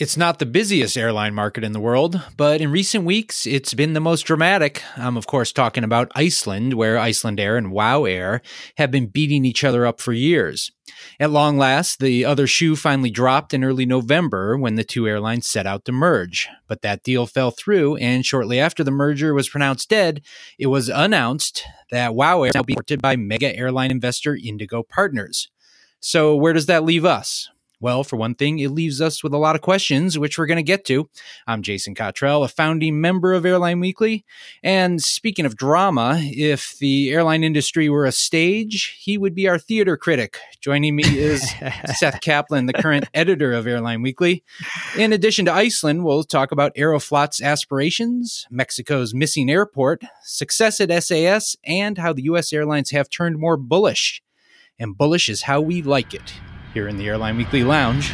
It's not the busiest airline market in the world, but in recent weeks, it's been the most dramatic. I'm, of course, talking about Iceland, where Icelandair and WOW Air have been beating each other up for years. At long last, the other shoe finally dropped in early November when the two airlines set out to merge. But that deal fell through, and shortly after the merger was pronounced dead, it was announced that WOW Air is now being ported by mega airline investor Indigo Partners. So, where does that leave us? Well, for one thing, it leaves us with a lot of questions, which we're going to get to. I'm Jason Cottrell, a founding member of Airline Weekly. And speaking of drama, if the airline industry were a stage, he would be our theater critic. Joining me is Seth Kaplan, the current editor of Airline Weekly. In addition to Iceland, we'll talk about Aeroflot's aspirations, Mexico's missing airport, success at SAS, and how the U.S. airlines have turned more bullish. And bullish is how we like it here in the Airline Weekly Lounge.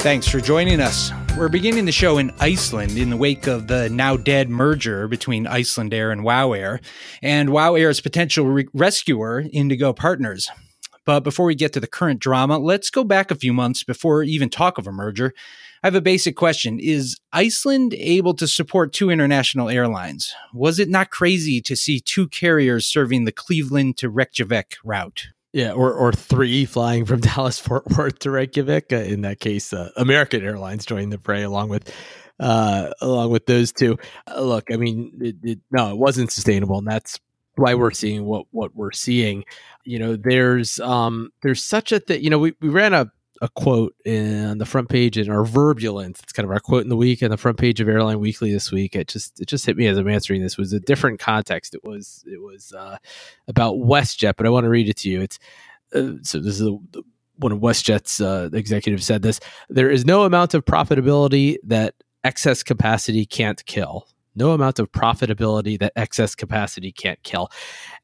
Thanks for joining us. We're beginning the show in Iceland in the wake of the now dead merger between Icelandair and WOW Air, and WOW Air's potential re- rescuer, Indigo Partners. But before we get to the current drama, let's go back a few months before even talk of a merger. I have a basic question. Is Iceland able to support two international airlines? Was it not crazy to see two carriers serving the Cleveland to Reykjavik route? Yeah, or or three flying from Dallas Fort Worth to Reykjavik. Uh, in that case, uh, American Airlines joined the fray along with uh, along with those two. Uh, look, I mean, it, it, no, it wasn't sustainable, and that's why we're seeing what what we're seeing. You know, there's um there's such a thing. You know, we we ran a a quote on the front page in our Verbulence. It's kind of our quote in the week and the front page of Airline Weekly this week. It just it just hit me as I'm answering this. It was a different context. It was it was uh, about WestJet, but I want to read it to you. It's uh, so this is a, one of WestJet's uh, executives said this. There is no amount of profitability that excess capacity can't kill no amount of profitability that excess capacity can't kill.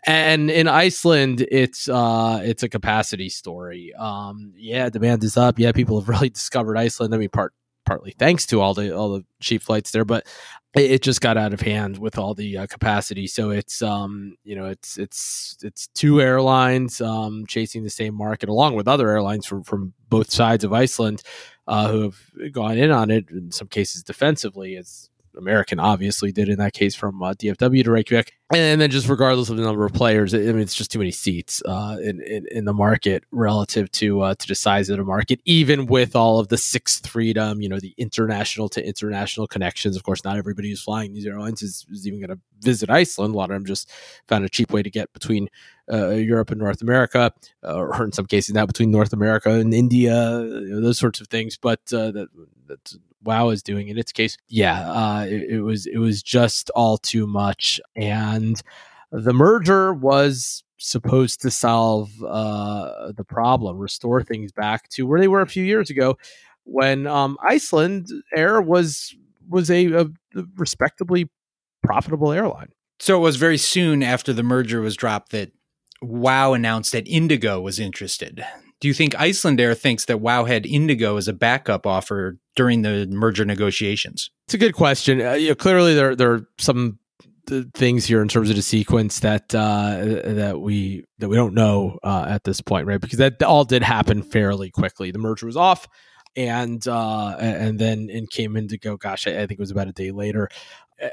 And in Iceland, it's uh, it's a capacity story. Um, yeah, demand is up. Yeah, people have really discovered Iceland. I mean, part partly thanks to all the all the cheap flights there, but it, it just got out of hand with all the uh, capacity. So it's um, you know it's it's it's two airlines um, chasing the same market along with other airlines from from both sides of Iceland uh, who have gone in on it in some cases defensively. It's American obviously did in that case from uh, DFW to Reykjavik. And then just regardless of the number of players, I mean, it's just too many seats uh, in, in, in the market relative to uh, to the size of the market. Even with all of the sixth freedom, you know, the international to international connections. Of course, not everybody who's flying these airlines is, is even going to visit Iceland. A lot of them just found a cheap way to get between uh, Europe and North America, uh, or in some cases now between North America and India, you know, those sorts of things. But uh, that, WoW is doing in its case. Yeah, uh, it, it was it was just all too much, and the merger was supposed to solve uh, the problem, restore things back to where they were a few years ago, when um, Iceland Air was was a, a respectably profitable airline. So it was very soon after the merger was dropped that WoW announced that Indigo was interested. Do you think Icelandair thinks that WoW had Indigo as a backup offer during the merger negotiations? It's a good question. Uh, you know, clearly, there there are some things here in terms of the sequence that uh, that we that we don't know uh, at this point, right? Because that all did happen fairly quickly. The merger was off, and uh, and then it came Indigo. Gosh, I, I think it was about a day later,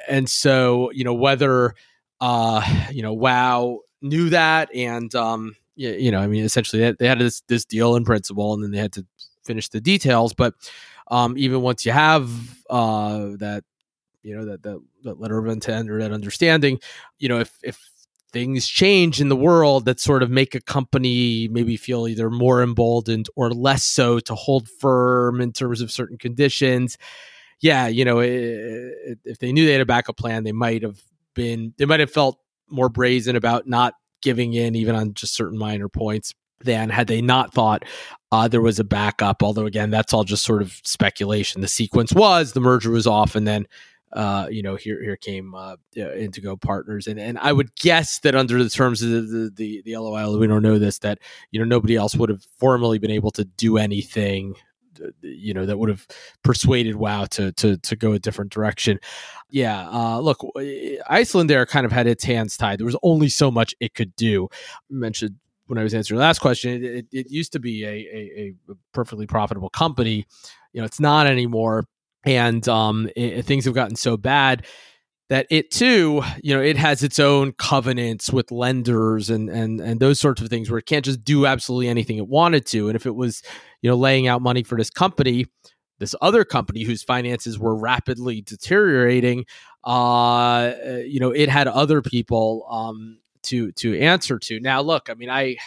and so you know whether uh, you know WoW knew that and um, you, you know, I mean, essentially they, they had this this deal in principle, and then they had to finish the details. But um, even once you have uh, that, you know, that, that that letter of intent or that understanding, you know, if if things change in the world that sort of make a company maybe feel either more emboldened or less so to hold firm in terms of certain conditions. Yeah, you know, if they knew they had a backup plan, they might have been, they might have felt more brazen about not giving in even on just certain minor points than had they not thought uh, there was a backup. Although again, that's all just sort of speculation. The sequence was the merger was off, and then uh, you know, here here came uh, Indigo Partners, and and I would guess that under the terms of the the, the, the LOI, we don't know this that you know nobody else would have formally been able to do anything you know that would have persuaded WoW to to to go a different direction. Yeah, uh, look, there kind of had its hands tied. There was only so much it could do. I mentioned when I was answering the last question, it, it, it used to be a, a, a, perfectly profitable company. You know, it's not anymore, and um, it, things have gotten so bad that it too, you know, it has its own covenants with lenders and and and those sorts of things where it can't just do absolutely anything it wanted to. And if it was, you know, laying out money for this company, this other company whose finances were rapidly deteriorating, uh, you know, it had other people um to to answer to. Now, look, I mean, I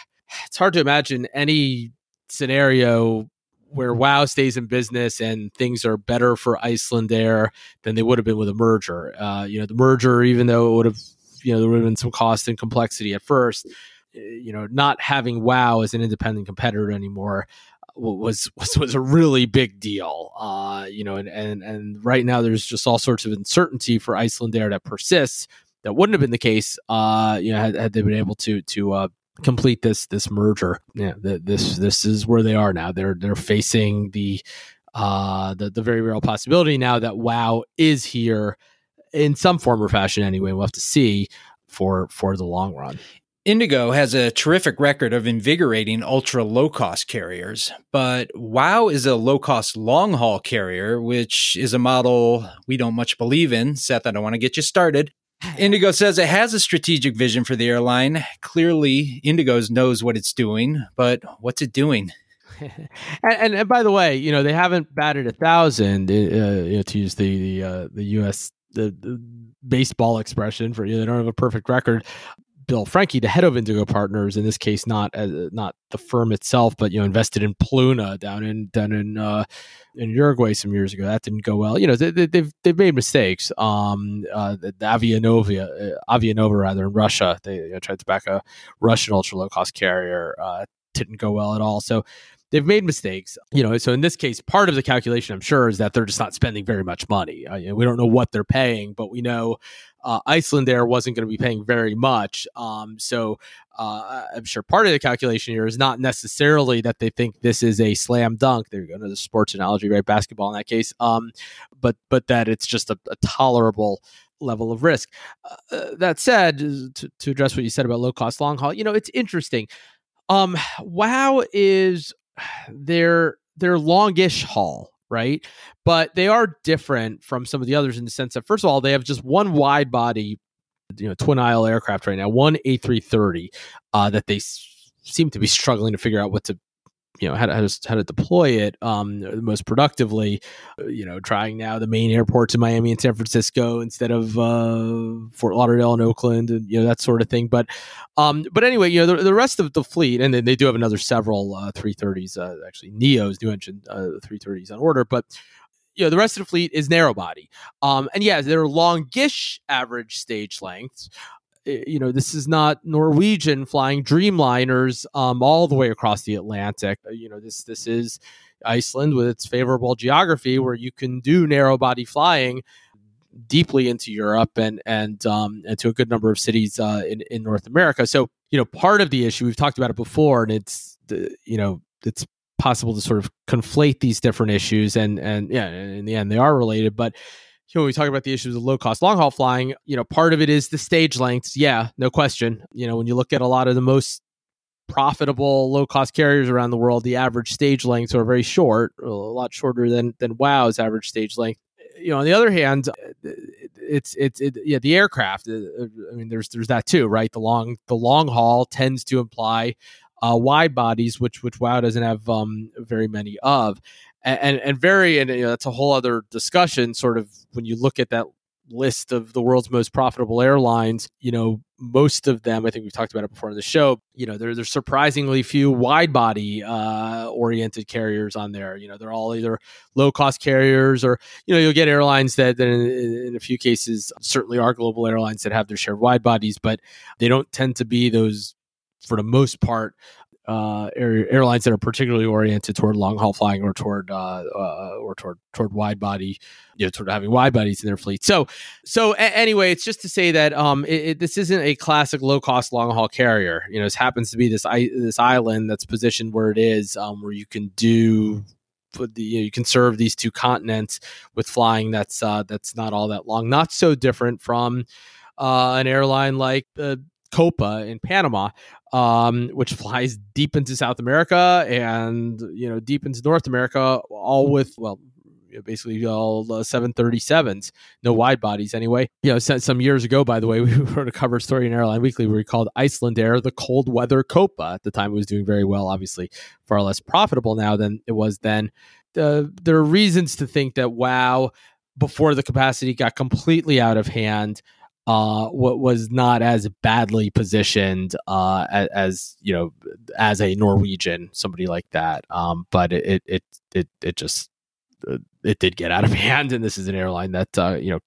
it's hard to imagine any scenario where WoW stays in business and things are better for Icelandair than they would have been with a merger. Uh, you know, the merger, even though it would have, you know, there would have been some cost and complexity at first. Eh, you know, not having WoW as an independent competitor anymore uh, was was was a really big deal. Uh, you know, and and and right now there's just all sorts of uncertainty for Icelandair that persists. That wouldn't have been the case, uh, you know, had, had they been able to to uh, complete this this merger. Yeah, the, this this is where they are now. They're they're facing the uh the the very real possibility now that WoW is here in some form or fashion anyway. We'll have to see for for the long run. Indigo has a terrific record of invigorating ultra low cost carriers, but WoW is a low cost long haul carrier, which is a model we don't much believe in. Seth, I don't want to get you started, Indigo says it has a strategic vision for the airline. Clearly, Indigo knows what it's doing, but what's it doing? and, and, and, by the way, you know they haven't batted a thousand. Uh, you know, to use the the, uh, the U.S. The, the, baseball expression for you, know, they don't have a perfect record. Bill Franke, the head of Indigo Partners, in this case, not as, not the firm itself, but you know, invested in Pluna down in down in uh, in Uruguay some years ago. That didn't go well. You know, they, have they've, they've made mistakes. Um, uh, the, the Avianova, uh, Avianova rather in Russia, they you know, tried to back a Russian ultra low cost carrier. Uh, didn't go well at all. So they've made mistakes. You know, so in this case, part of the calculation, I'm sure, is that they're just not spending very much money. We don't know what they're paying, but we know uh, Icelandair wasn't going to be paying very much. Um, so uh, I'm sure part of the calculation here is not necessarily that they think this is a slam dunk. They're going to the sports analogy, right? Basketball in that case, um, but but that it's just a, a tolerable level of risk. Uh that said, to, to address what you said about low cost long haul, you know, it's interesting. Um, WoW is their their longish haul right? But they are different from some of the others in the sense that, first of all, they have just one wide body, you know, twin aisle aircraft right now, one A330 uh, that they s- seem to be struggling to figure out what to you know how to, how to, deploy it um, most productively. Uh, you know, trying now the main airports in Miami and San Francisco instead of uh, Fort Lauderdale and Oakland, and you know that sort of thing. But um, but anyway, you know the, the rest of the fleet, and then they do have another several uh, 330s, uh, actually Neos, new engine uh, 330s on order, but you know the rest of the fleet is narrow body um and yeah they're longish average stage lengths you know, this is not Norwegian flying Dreamliners um, all the way across the Atlantic. Uh, you know, this this is Iceland with its favorable geography, where you can do narrow body flying deeply into Europe and and um, and to a good number of cities uh, in in North America. So you know, part of the issue we've talked about it before, and it's the, you know it's possible to sort of conflate these different issues, and and yeah, in the end they are related, but know, we talk about the issues of low cost long haul flying, you know, part of it is the stage lengths. Yeah, no question. You know, when you look at a lot of the most profitable low cost carriers around the world, the average stage lengths are very short, a lot shorter than than WoW's average stage length. You know, on the other hand, it's it's it, yeah, the aircraft. Uh, I mean, there's there's that too, right? The long the long haul tends to imply uh, wide bodies, which which WoW doesn't have um, very many of and and very and you know, that's a whole other discussion. Sort of when you look at that list of the world's most profitable airlines, you know, most of them, I think we've talked about it before in the show, you know, there, there's surprisingly few wide body uh, oriented carriers on there. You know, they're all either low cost carriers or, you know, you'll get airlines that, that in, in, a few cases certainly are global airlines that have their shared wide bodies, but they don't tend to be those, for the most part, uh, air, airlines that are particularly oriented toward long haul flying or toward uh, uh, or toward toward wide body, you know, toward having wide bodies in their fleet. So, so a- anyway, it's just to say that um, it, it, this isn't a classic low cost long haul carrier. You know, this happens to be this I- this island that's positioned where it is, um, where you can do. The, you, know, you can serve these two continents with flying that's uh, that's not all that long, not so different from uh, an airline like uh, Copa in Panama, um, which flies deep into South America and you know deep into North America, all with well, basically all uh, 737s, no wide bodies anyway. You know, some years ago, by the way, we wrote a cover story in Airline Weekly where we called Icelandair the cold weather Copa. At the time, it was doing very well, obviously far less profitable now than it was then. Uh, there are reasons to think that WOW, before the capacity got completely out of hand, uh, what was not as badly positioned uh, as, as, you know as a Norwegian somebody like that. Um, but it it it it just uh, it did get out of hand, and this is an airline that uh, you know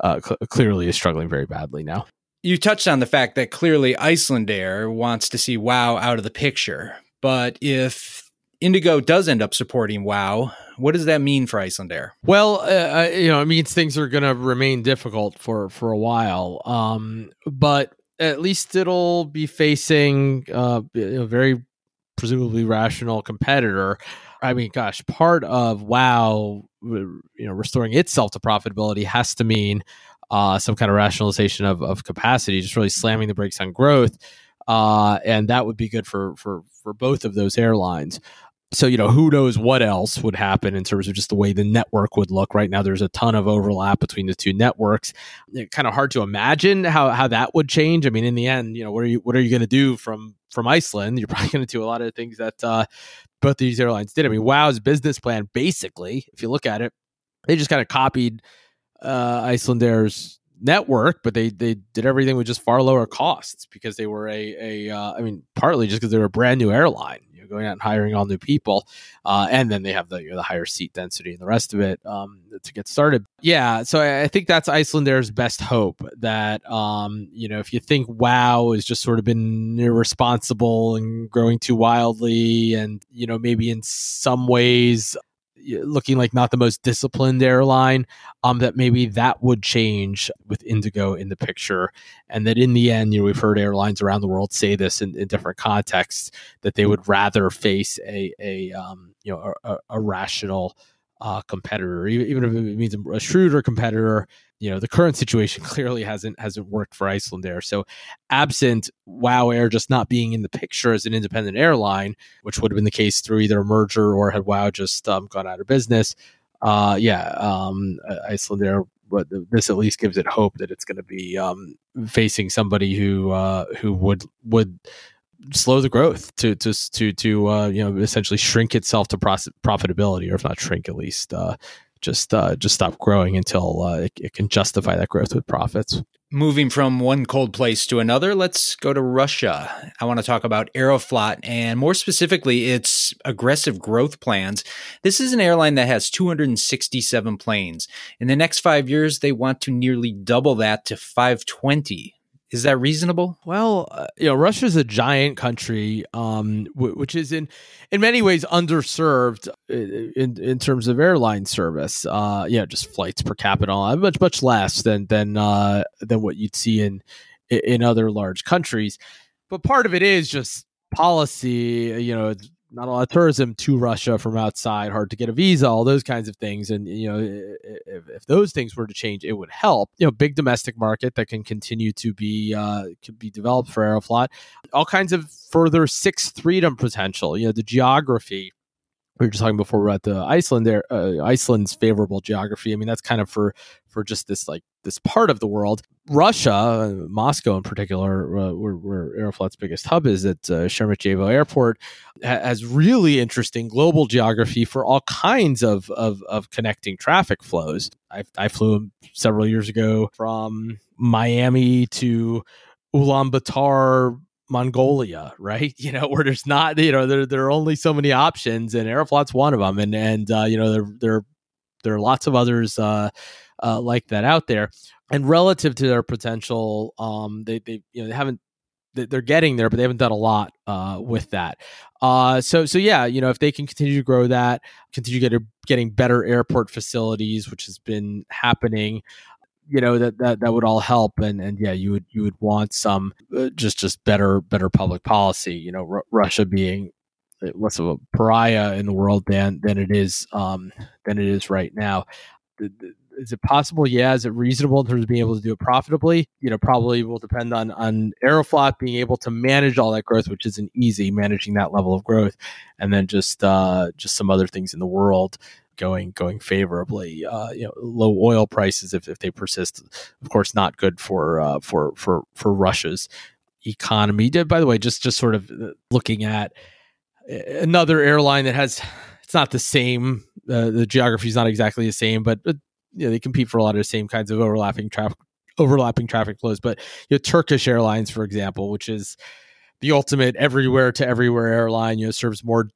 uh, cl- clearly is struggling very badly now. You touched on the fact that clearly Icelandair wants to see WOW out of the picture, but if Indigo does end up supporting WOW, what does that mean for Icelandair? Well, uh, uh, you know, it means things are going to remain difficult for for a while. Um, but at least it'll be facing uh, a very presumably rational competitor. I mean, gosh, part of WOW, you know, restoring itself to profitability has to mean uh, some kind of rationalization of, of capacity, just really slamming the brakes on growth. Uh, and that would be good for for for both of those airlines so you know who knows what else would happen in terms of just the way the network would look right? Now there's a ton of overlap between the two networks. It's kind of hard to imagine how how that would change. I mean in the end you know what are you what are you going to do from from iceland? You're probably going to do a lot of things that uh, both these airlines did. I mean wow's business plan basically if you look at it they just kind of copied uh, icelandair's network, but they they did everything with just far lower costs because they were a a uh, I mean partly just because they were a brand new airline going out and hiring all new people, uh, and then they have the you know, the higher seat density and the rest of it um, to get started. Yeah, so I, I think that's Iceland. Icelandair's best hope. That um, you know, if you think WoW has just sort of been irresponsible and growing too wildly, and you know maybe in some ways looking like not the most disciplined airline, um, that maybe that would change with Indigo in the picture. And that in the end, you know, we've heard airlines around the world say this in, in different contexts that they would rather face a, a um, you know, a, a rational uh, competitor, even if it means a shrewder competitor you know the current situation clearly hasn't hasn't worked for Iceland Icelandair. So, absent WoW Air just not being in the picture as an independent airline, which would have been the case through either a merger or had WoW just um, gone out of business, uh, yeah, um, Icelandair. But this at least gives it hope that it's going to be um, facing somebody who uh, who would would slow the growth to to to to uh, you know essentially shrink itself to profitability, or if not shrink, at least uh, just uh, just stop growing until uh, it, it, can justify that growth with profits. Moving from one cold place to another, let's go to Russia. I want to talk about Aeroflot and more specifically its aggressive growth plans. This is an airline that has 267 planes. In the next five years, they want to nearly double that to 520. Is that reasonable? Well, uh, you know, Russia's a giant country, um, w- which is in in many ways underserved uh, in in terms of airline service. Uh, yeah, just flights per capita, much much less than than uh, than what you'd see in in other large countries. But part of it is just policy. You know, not a lot of tourism to Russia from outside, hard to get a visa, all those kinds of things. And you know, if, if those things were to change, it would help. You know, big domestic market that can continue to be uh, can be developed for Aeroflot. All kinds of further sixth freedom potential. You know, the geography we were just talking before about the Iceland there, uh, Iceland's favorable geography. I mean, that's kind of for for just this like this part of the world. Russia, uh, Moscow in particular, uh, where, where Aeroflot's biggest hub is at uh, Sheremetyevo Airport, ha- has really interesting global geography for all kinds of of, of connecting traffic flows. I, I flew several years ago from Miami to Ulaanbaatar Mongolia, right? You know, where there's not, you know, there there are only so many options, and Aeroflot's one of them, and and uh, you know there there there are lots of others uh, uh, like that out there. And relative to their potential, um, they they you know they haven't they're getting there, but they haven't done a lot uh, with that. Uh, so so yeah, you know, if they can continue to grow that, continue get getting better airport facilities, which has been happening, you know that that that would all help. And and yeah, you would you would want some uh, just just better better public policy. You know, R- Russia being less of a pariah in the world than than it is um, than it is right now. Is it possible? Yeah. Is it reasonable in terms of being able to do it profitably? You know, probably will depend on on Aeroflot being able to manage all that growth, which isn't easy managing that level of growth, and then just uh, just some other things in the world going going favorably. Uh, you know, low oil prices if, if they persist, of course, not good for uh, for for for Russia's economy. By the way, just just sort of uh, looking at another airline that has it's not the same. Uh, the geography is not exactly the same, but, but you know, they compete for a lot of the same kinds of overlapping traffic overlapping traffic flows. But you know, Turkish Airlines, for example, which is the ultimate everywhere to everywhere airline, you know, serves more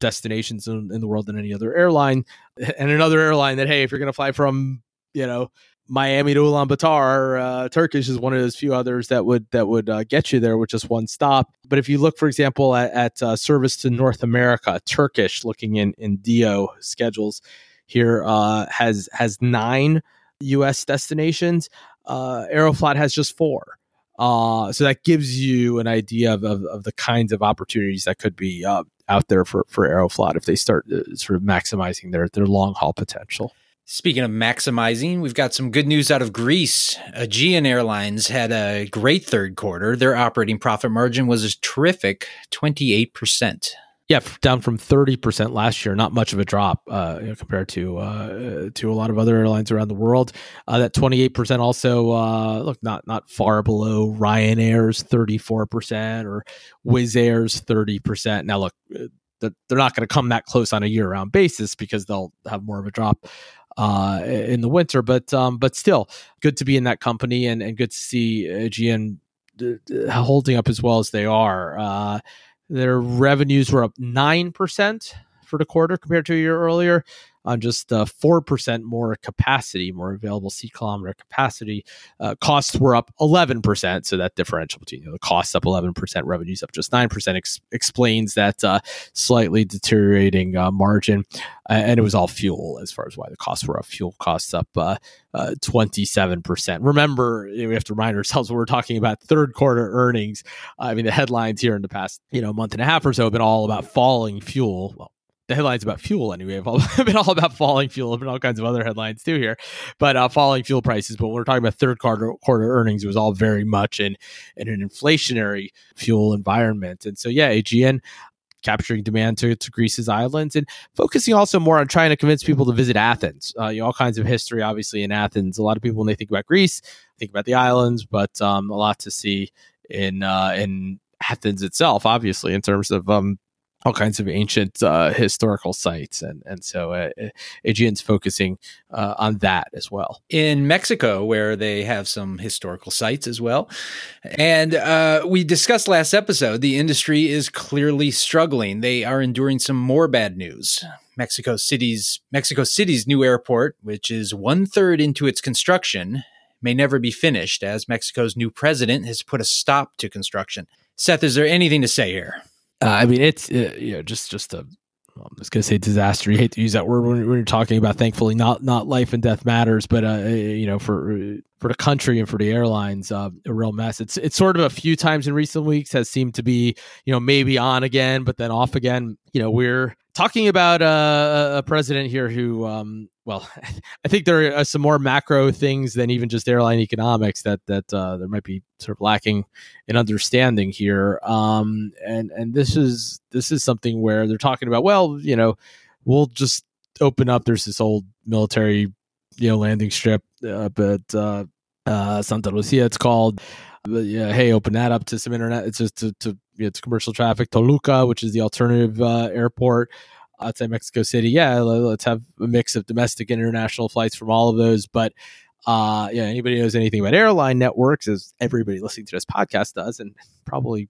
destinations in, in the world than any other airline, and another airline that hey, if you're going to fly from you know Miami to Ulaanbaatar, uh, Turkish is one of those few others that would that would uh, get you there with just one stop. But if you look, for example, at, at uh, service to North America, Turkish, looking in in Diio schedules here uh, has has nine U.S. destinations. Uh, Aeroflot has just four. Uh, so that gives you an idea of, of, of, the kinds of opportunities that could be out there for for Aeroflot if they start sort of maximizing their their long haul potential. Speaking of maximizing, we've got some good news out of Greece. Aegean Airlines had a great third quarter. Their operating profit margin was a terrific 28%. Yeah, down from 30% last year. Not much of a drop uh, compared to uh, to a lot of other airlines around the world. Uh, that 28% also uh, look not not far below Ryanair's 34% or Wizz Air's 30%. Now look, uh, they're not going to come that close on a year round basis because they'll have more of a drop uh, in the winter. But um, but still, good to be in that company and, and good to see Aegean holding up as well as they are. Uh, their revenues were up nine percent for the quarter compared to a year earlier on just uh, 4% more capacity, more available seat kilometer capacity. Uh, costs were up 11%. So that differential between you know, the costs up 11%, revenues up just 9% ex- explains that uh, slightly deteriorating uh, margin. and it was all fuel as far as why the costs were up. Fuel costs up 27%. Uh, Remember, we have to remind ourselves when we're talking about third quarter earnings. I mean, the headlines here in the past, you know, month and a half or so have been all about falling fuel. Well, the headlines about fuel anyway have all, been all about falling fuel and all kinds of other headlines too here but uh, falling fuel prices but when we're talking about third quarter quarter earnings it was all very much in in an inflationary fuel environment and so yeah Aegean capturing demand to, to Greece's islands and focusing also more on trying to convince people to visit Athens. Uh, you know, all kinds of history, obviously, in Athens. A lot of people, when they think about Greece, think about the islands, but um, a lot to see in uh, in Athens itself, obviously, in terms of um, all kinds of ancient uh, historical sites, and and so uh, Aegean's focusing uh, on that as well. In Mexico, where they have some historical sites as well, and uh, we discussed last episode, the industry is clearly struggling. They are enduring some more bad news. Mexico City's Mexico City's new airport, which is one third into its construction, may never be finished, as Mexico's new president has put a stop to construction. Seth, is there anything to say here? Uh, I mean, it's uh, you know just just a I'm just gonna say disaster. You hate to use that word when, when, you're talking about. Thankfully, not not life and death matters, but uh, uh you know, for for the country and for the airlines, uh, a real mess. It's it's sort of a few times in recent weeks has seemed to be you know maybe on again, but then off again. You know, we're talking about uh, a president here who um, well, I think there are some more macro things than even just airline economics that that uh, there might be sort of lacking in understanding here. Um, and and this is this is something where they're talking about. Well, you know, we'll just open up. There's this old military, you know, landing strip up at uh, uh, Santa Lucia. It's called. Yeah, hey, open that up to some internet. It's just to, to it's commercial traffic. Toluca, which is the alternative uh, airport outside Mexico City, yeah, let's have a mix of domestic and international flights from all of those. But uh, yeah, anybody knows anything about airline networks, as everybody listening to this podcast does, and probably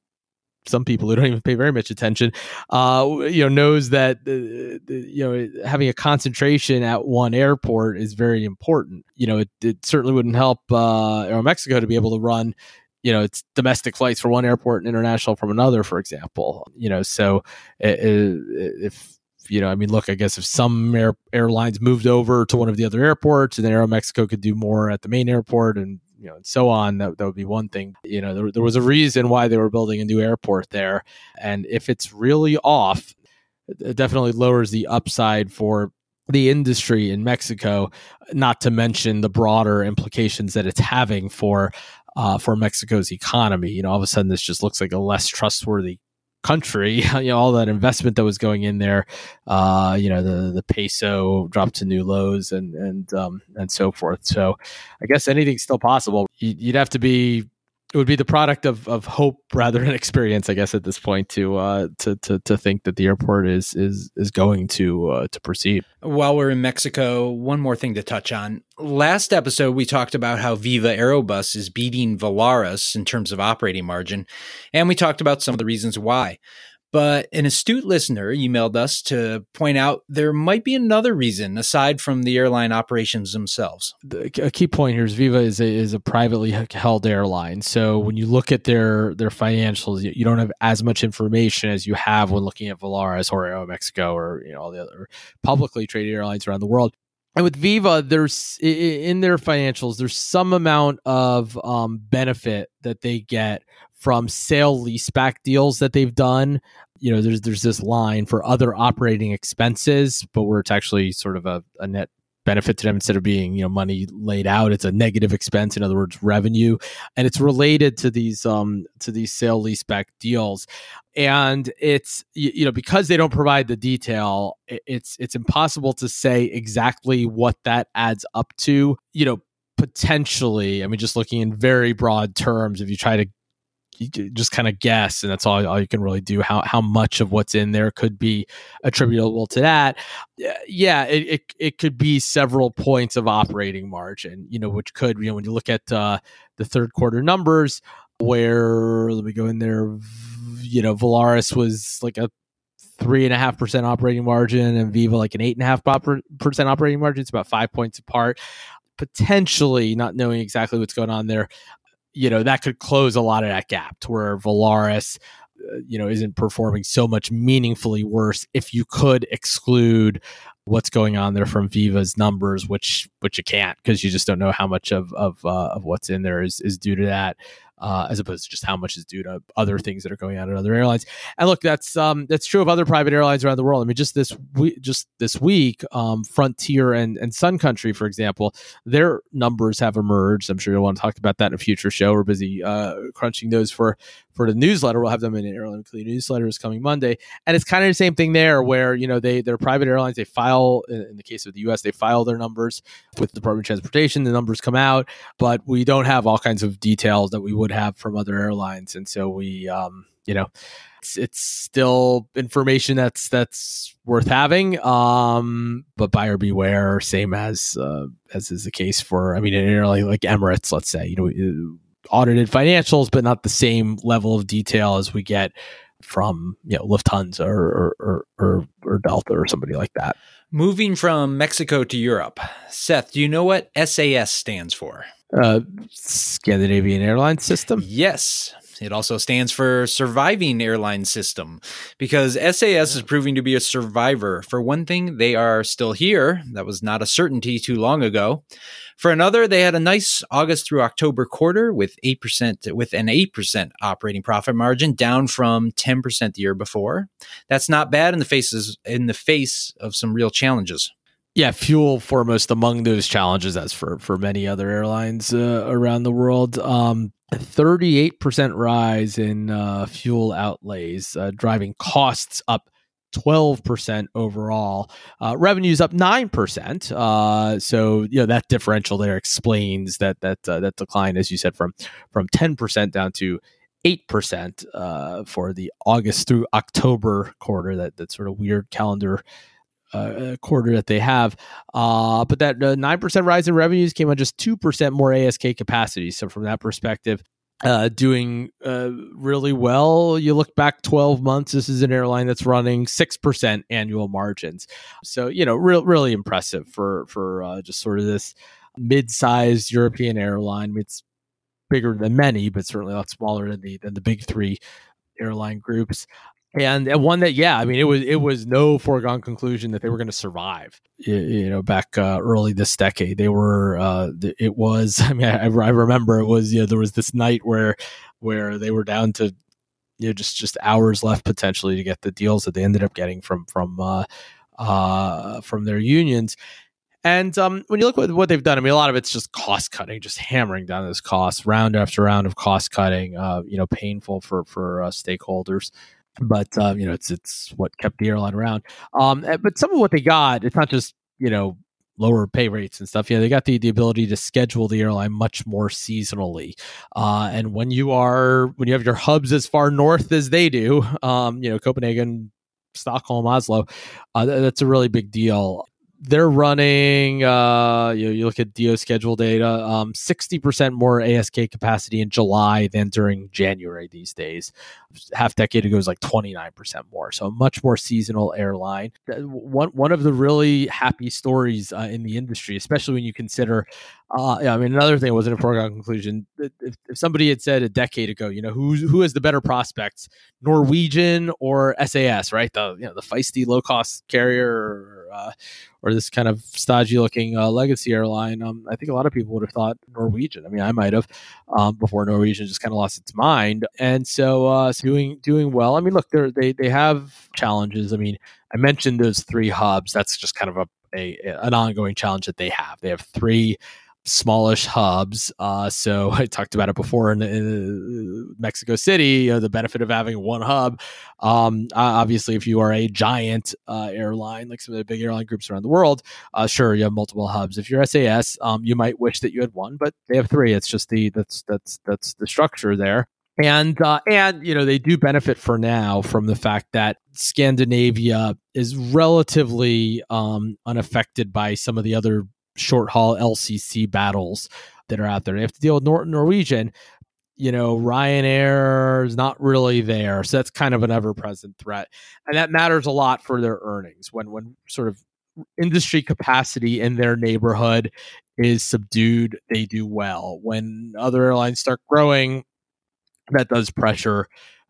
some people who don't even pay very much attention, uh, you know, knows that you know having a concentration at one airport is very important. You know, it, it certainly wouldn't help uh, Aeromexico to be able to run you know it's domestic flights for one airport and international from another for example you know so if you know i mean look i guess if some air, airlines moved over to one of the other airports and then aeromexico could do more at the main airport and you know and so on that, that would be one thing you know there, there was a reason why they were building a new airport there and if it's really off it definitely lowers the upside for the industry in Mexico, not to mention the broader implications that it's having for uh, for Mexico's economy. You know, all of a sudden this just looks like a less trustworthy country. you know, all that investment that was going in there. Uh, you know, the the peso dropped to new lows and and um, and so forth. So, I guess anything's still possible. You'd have to be it would be the product of, of hope rather than experience, I guess, at this point to uh, to, to to think that the airport is is is going to uh, to proceed. While we're in Mexico, one more thing to touch on. Last episode, we talked about how Viva Aerobus is beating Volaris in terms of operating margin, and we talked about some of the reasons why. But an astute listener emailed us to point out there might be another reason aside from the airline operations themselves. A key point here is Viva is a, is a privately held airline. So when you look at their their financials, you don't have as much information as you have when looking at Volaris or Aeromexico or you know all the other publicly traded airlines around the world. And with Viva, there's in their financials, there's some amount of um, benefit that they get from sale leaseback deals that they've done. You know, there's there's this line for other operating expenses, but where it's actually sort of a, a net benefit to them instead of being you know money laid out it's a negative expense in other words revenue. And it's related to these um to these sale leaseback deals. And it's you know because they don't provide the detail it's it's impossible to say exactly what that adds up to. You know potentially i mean just looking in very broad terms if you try to just kind of guess, and that's all, all you can really do. How how much of what's in there could be attributable to that? Yeah, it, it, it could be several points of operating margin. You know, which could you know when you look at uh, the third quarter numbers, where let me go in there. You know, Volaris was like a three and a half percent operating margin, and Viva like an eight and a half percent operating margin. It's about five points apart potentially not knowing exactly what's going on there you know that could close a lot of that gap to where Volaris uh, you know isn't performing so much meaningfully worse if you could exclude what's going on there from Viva's numbers which which you can't because you just don't know how much of of uh, of what's in there is is due to that uh, as opposed to just how much is due to other things that are going on at other airlines. And look, that's um, that's true of other private airlines around the world. I mean, just this we- just this week, um, Frontier and and Sun Country, for example, their numbers have emerged. I'm sure you'll want to talk about that in a future show. We're busy uh, crunching those for for the newsletter. We'll have them in an airline weekly newsletter is coming Monday, and it's kind of the same thing there, where you know they they're private airlines. They file in the case of the U.S. They file their numbers with the Department of Transportation. The numbers come out, but we don't have all kinds of details that we would have from other airlines, and so we, um, you know, it's, it's still information that's that's worth having. Um, but buyer beware, same as uh, as is the case for, I mean, an airline like Emirates, let's say, you know, uh, audited financials, but not the same level of detail as we get from you know Lufthansa or or, or, or Delta or somebody like that. Moving from Mexico to Europe, Seth, do you know what SAS stands for? Uh, Scandinavian Airlines System. Yes, it also stands for Surviving Airline System because SAS is proving to be a survivor. For one thing, they are still here. That was not a certainty too long ago. For another, they had a nice August through October quarter with 8% with an 8% operating profit margin down from 10% the year before. That's not bad in the faces in the face of some real challenges. Yeah, fuel foremost among those challenges, as for for many other airlines uh, around the world. Um, 38% rise in uh, fuel outlays, uh, driving costs up 12% overall. Uh, revenues up 9%. Uh, so, you know, that differential there explains that that uh, that decline as you said from from 10% down to 8% uh, for the August through October quarter that that sort of weird calendar uh, quarter that they have. Uh, but that uh, 9% rise in revenues came on just 2% more ASK capacity. So, from that perspective, uh, doing uh, really well. You look back 12 months, this is an airline that's running 6% annual margins. So, you know, real, really impressive for, for uh, just sort of this mid sized European airline. It's bigger than many, but certainly a lot smaller than the than the big three airline groups. And, and one that, yeah, I mean, it was it was no foregone conclusion that they were going to survive. You, you, know, back uh, early this decade, they were. Uh, it was. I mean, I, I remember it was. You know, there was this night where where they were down to you know just just hours left potentially to get the deals that they ended up getting from from uh, uh, from their unions. And um, when you look at what they've done, I mean, a lot of it's just cost cutting, just hammering down those costs, round after round of cost cutting. Uh, you know, painful for for uh, stakeholders, but uh, you know, it's it's what kept the airline around. Um, eh, but some of what they got, it's not just you know lower pay rates and stuff. Yeah, they got the, the ability to schedule the airline much more seasonally. Uh, and when you are when you have your hubs as far north as they do, um, you know, Copenhagen, Stockholm, Oslo, uh, that's a really big deal they're running uh you, know, you look at Diio schedule data um 60% more ASK capacity in July than during January these days. Half decade ago was like 29% more so much more seasonal airline. One one of the really happy stories uh, in the industry especially when you consider uh, yeah, I mean, another thing wasn't a foregone conclusion. If, if, somebody had said a decade ago, you know, who who has the better prospects, Norwegian or SAS, right? The you know the feisty low cost carrier, or, uh, or this kind of stodgy looking uh, legacy airline. Um, I think a lot of people would have thought Norwegian. I mean, I might have um, before Norwegian just kind of lost its mind, and so, uh, so doing doing well. I mean, look, they they they have challenges. I mean, I mentioned those three hubs. That's just kind of a, a an ongoing challenge that they have. They have three smallish hubs. Uh, so I talked about it before in, in Mexico City, the benefit of having one hub. Um, obviously, if you are a giant uh, airline, like some of the big airline groups around the world, uh, sure, you have multiple hubs. If you're SAS, um, you might wish that you had one, but they have three. It's just the that's that's that's the structure there. And uh, and you know they do benefit for now from the fact that Scandinavia is relatively um, unaffected by some of the other short haul LCC battles that are out there. They have to deal with Nor- Norwegian. You know, Ryanair is not really there, so that's kind of an ever-present threat, and that matters a lot for their earnings when when sort of industry capacity in their neighborhood is subdued. They do well when other airlines start growing. That does pressure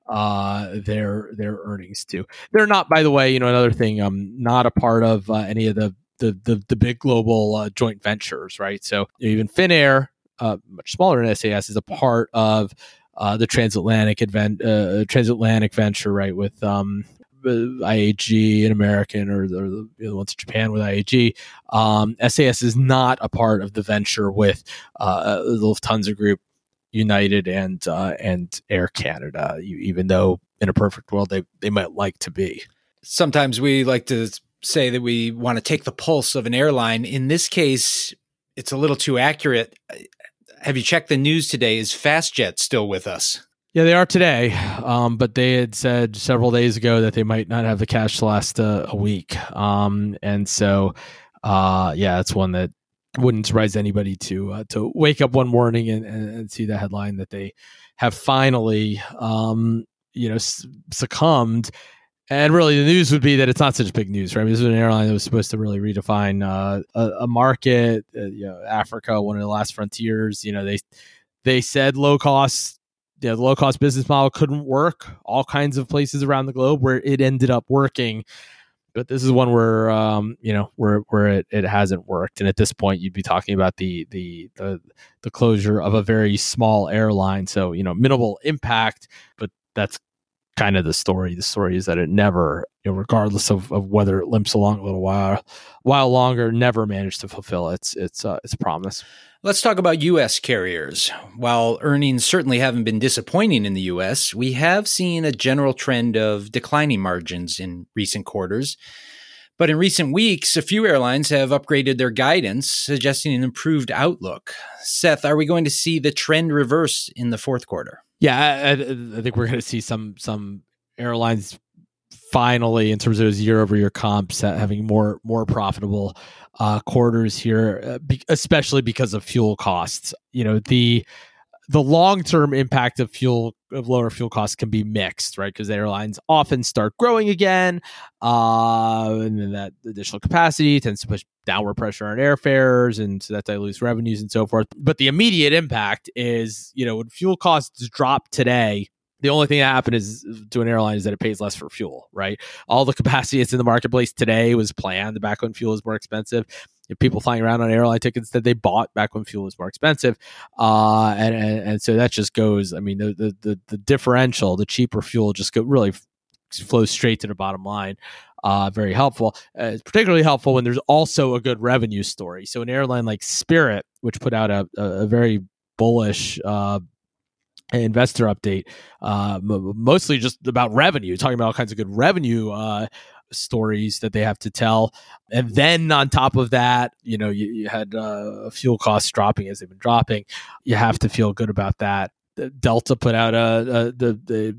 uh their their earnings too they're not by the way you know another thing um not a part of uh, any of the the the, the big global uh, joint ventures, right? So even Finnair, uh, much smaller than SAS, is a part of uh, the transatlantic advent, uh, transatlantic venture, right? With um, IAG and American, or the, or the, ones in Japan with IAG. Um, SAS is not a part of the venture with uh, the Lufthansa Group, United, and uh, and Air Canada. Even though in a perfect world they they might like to be. Sometimes we like to say that we want to take the pulse of an airline. In this case, it's a little too accurate. Have you checked the news today? Is FastJet still with us? Yeah, they are today, um, but they had said several days ago that they might not have the cash to last uh, a week, um, and so uh, yeah, it's one that wouldn't surprise anybody to uh, to wake up one morning and, and, see the headline that they have finally, um, you know, succumbed and really, the news would be that it's not such big news, right? I mean, this is an airline that was supposed to really redefine uh, a, a, market. Uh, you know, Africa, one of the last frontiers. You know, they they said low cost, you know, the low cost business model couldn't work. All kinds of places around the globe where it ended up working, but this is one where um, you know where where it, it hasn't worked. And at this point, you'd be talking about the the the the closure of a very small airline. So you know, minimal impact, but that's kind of the story. The story is that it never, you know, regardless of, of whether it limps along a little while, while longer, never managed to fulfill its its uh, its promise. Let's talk about U.S. carriers. While earnings certainly haven't been disappointing in the U.S., we have seen a general trend of declining margins in recent quarters. But in recent weeks, a few airlines have upgraded their guidance, suggesting an improved outlook. Seth, are we going to see the trend reverse in the fourth quarter? Yeah, I, I think we're going to see some some airlines finally, in terms of those year over year comps, having more more profitable uh, quarters here, uh, especially because of fuel costs. You know the the long term impact of fuel of lower fuel costs can be mixed, right? Because airlines often start growing again, uh, and then that additional capacity tends to push downward pressure on airfares, and so that dilutes revenues and so forth. But the immediate impact is, you know, when fuel costs drop today, the only thing that happened is to an airline is that it pays less for fuel, right? All the capacity that's in the marketplace today was planned The back when fuel is more expensive. People flying around on airline tickets that they bought back when fuel was more expensive, uh, and, and, and so that just goes. I mean, the, the the the differential, the cheaper fuel, just go really flows straight to the bottom line. Uh, very helpful. Uh, it's particularly helpful when there's also a good revenue story. So an airline like Spirit, which put out a, a, a very bullish uh, investor update, uh, mostly just about revenue, talking about all kinds of good revenue uh, stories that they have to tell. And then on top of that, you know, you, you had uh, fuel costs dropping as they've been dropping. You have to feel good about that. Delta put out a, a the the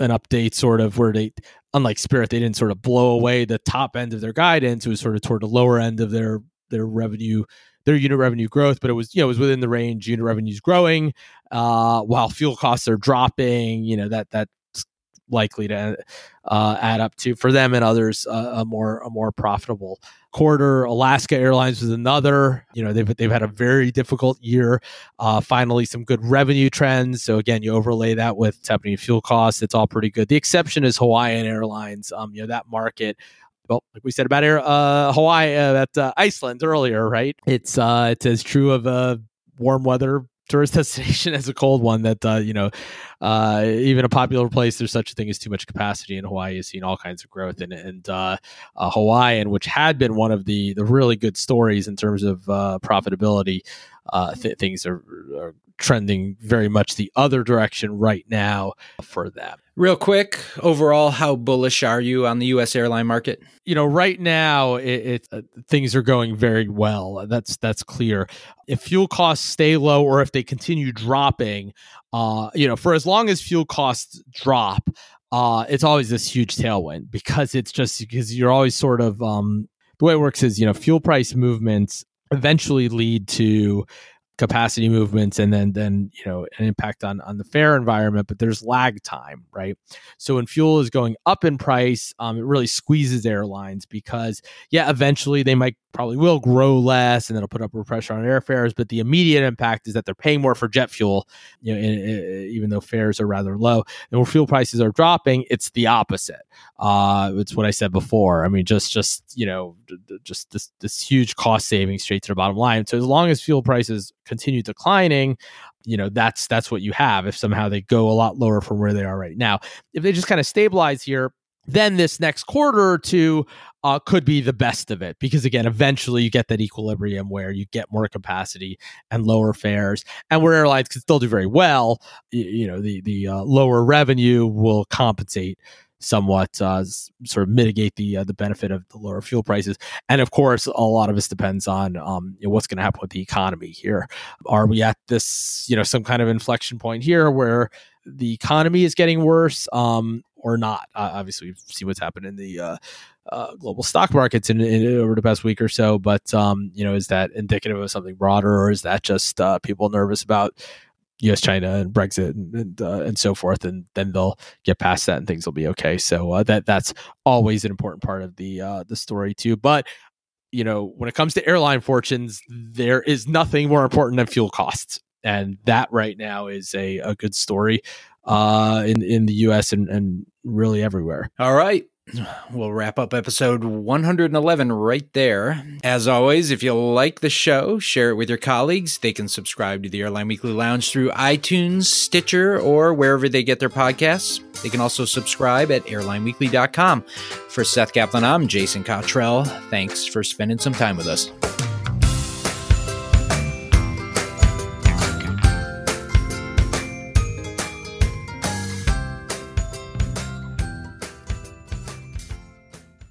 an update sort of where they unlike Spirit, they didn't sort of blow away the top end of their guidance. It was sort of toward the lower end of their their revenue their unit revenue growth, but it was you know it was within the range. Unit revenues growing uh, while fuel costs are dropping. You know that that's likely to uh, add up to for them and others uh, a more a more profitable quarter. Alaska Airlines was another. You know they've they've had a very difficult year. Uh, finally, some good revenue trends. So again, you overlay that with happening fuel costs. It's all pretty good. The exception is Hawaiian Airlines. Um, you know that market well, like we said about Air, uh, Hawaii, uh, at uh, Iceland earlier, right? It's uh, it's as true of a warm weather tourist destination as a cold one that uh, you know uh, even a popular place there's such a thing as too much capacity in hawaii. Has seen all kinds of growth it. And uh, uh, hawaiian which had been one of the the really good stories in terms of uh, profitability uh, th- things are, are trending very much the other direction right now for them Real quick, overall, how bullish are you on the U.S. airline market? You know, right now, it, it uh, things are going very well. That's that's clear. If fuel costs stay low, or if they continue dropping, uh, you know, for as long as fuel costs drop, uh, it's always this huge tailwind because it's just because you're always sort of um, the way it works is you know fuel price movements eventually lead to capacity movements and then then you know an impact on on the fare environment but there's lag time right? So when fuel is going up in price um, it really squeezes airlines because yeah eventually they might probably will grow less and that'll put upward pressure on airfares but the immediate impact is that they're paying more for jet fuel you know even though fares are rather low. And when fuel prices are dropping it's the opposite. Uh, it's what i said before. I mean just just you know just this this huge cost saving straight to the bottom line. So as long as fuel prices continue declining you know that's that's what you have if somehow they go a lot lower from where they are right now. If they just kind of stabilize here then this next quarter or two uh, could be the best of it because again eventually you get that equilibrium where you get more capacity and lower fares and where airlines can still do very well. You, you know the the uh, lower revenue will compensate somewhat uh, sort of mitigate the uh, the benefit of the lower fuel prices. And of course, a lot of this depends on um, you know, what's going to happen with the economy here. Are we at this you know some kind of inflection point here where the economy is getting worse um, or not? Uh, obviously, we've seen what's happened in the uh, uh, global stock markets in, in, over the past week or so. But um, you know, is that indicative of something broader, or is that just uh, people nervous about U.S. China and Brexit and and, uh, and, so forth, and then they'll get past that and things will be okay. So uh, that that's always an important part of the uh, the story too. But you know, when it comes to airline fortunes, there is nothing more important than fuel costs, and that right now is a, a good story uh, in in the U.S. and, and really everywhere. All right. We'll wrap up episode 111 right there. As always, if you like the show, share it with your colleagues. They can subscribe to the Airline Weekly Lounge through iTunes, Stitcher, or wherever they get their podcasts. They can also subscribe at airlineweekly.com. For Seth Kaplan, I'm Jason Cottrell. Thanks for spending some time with us.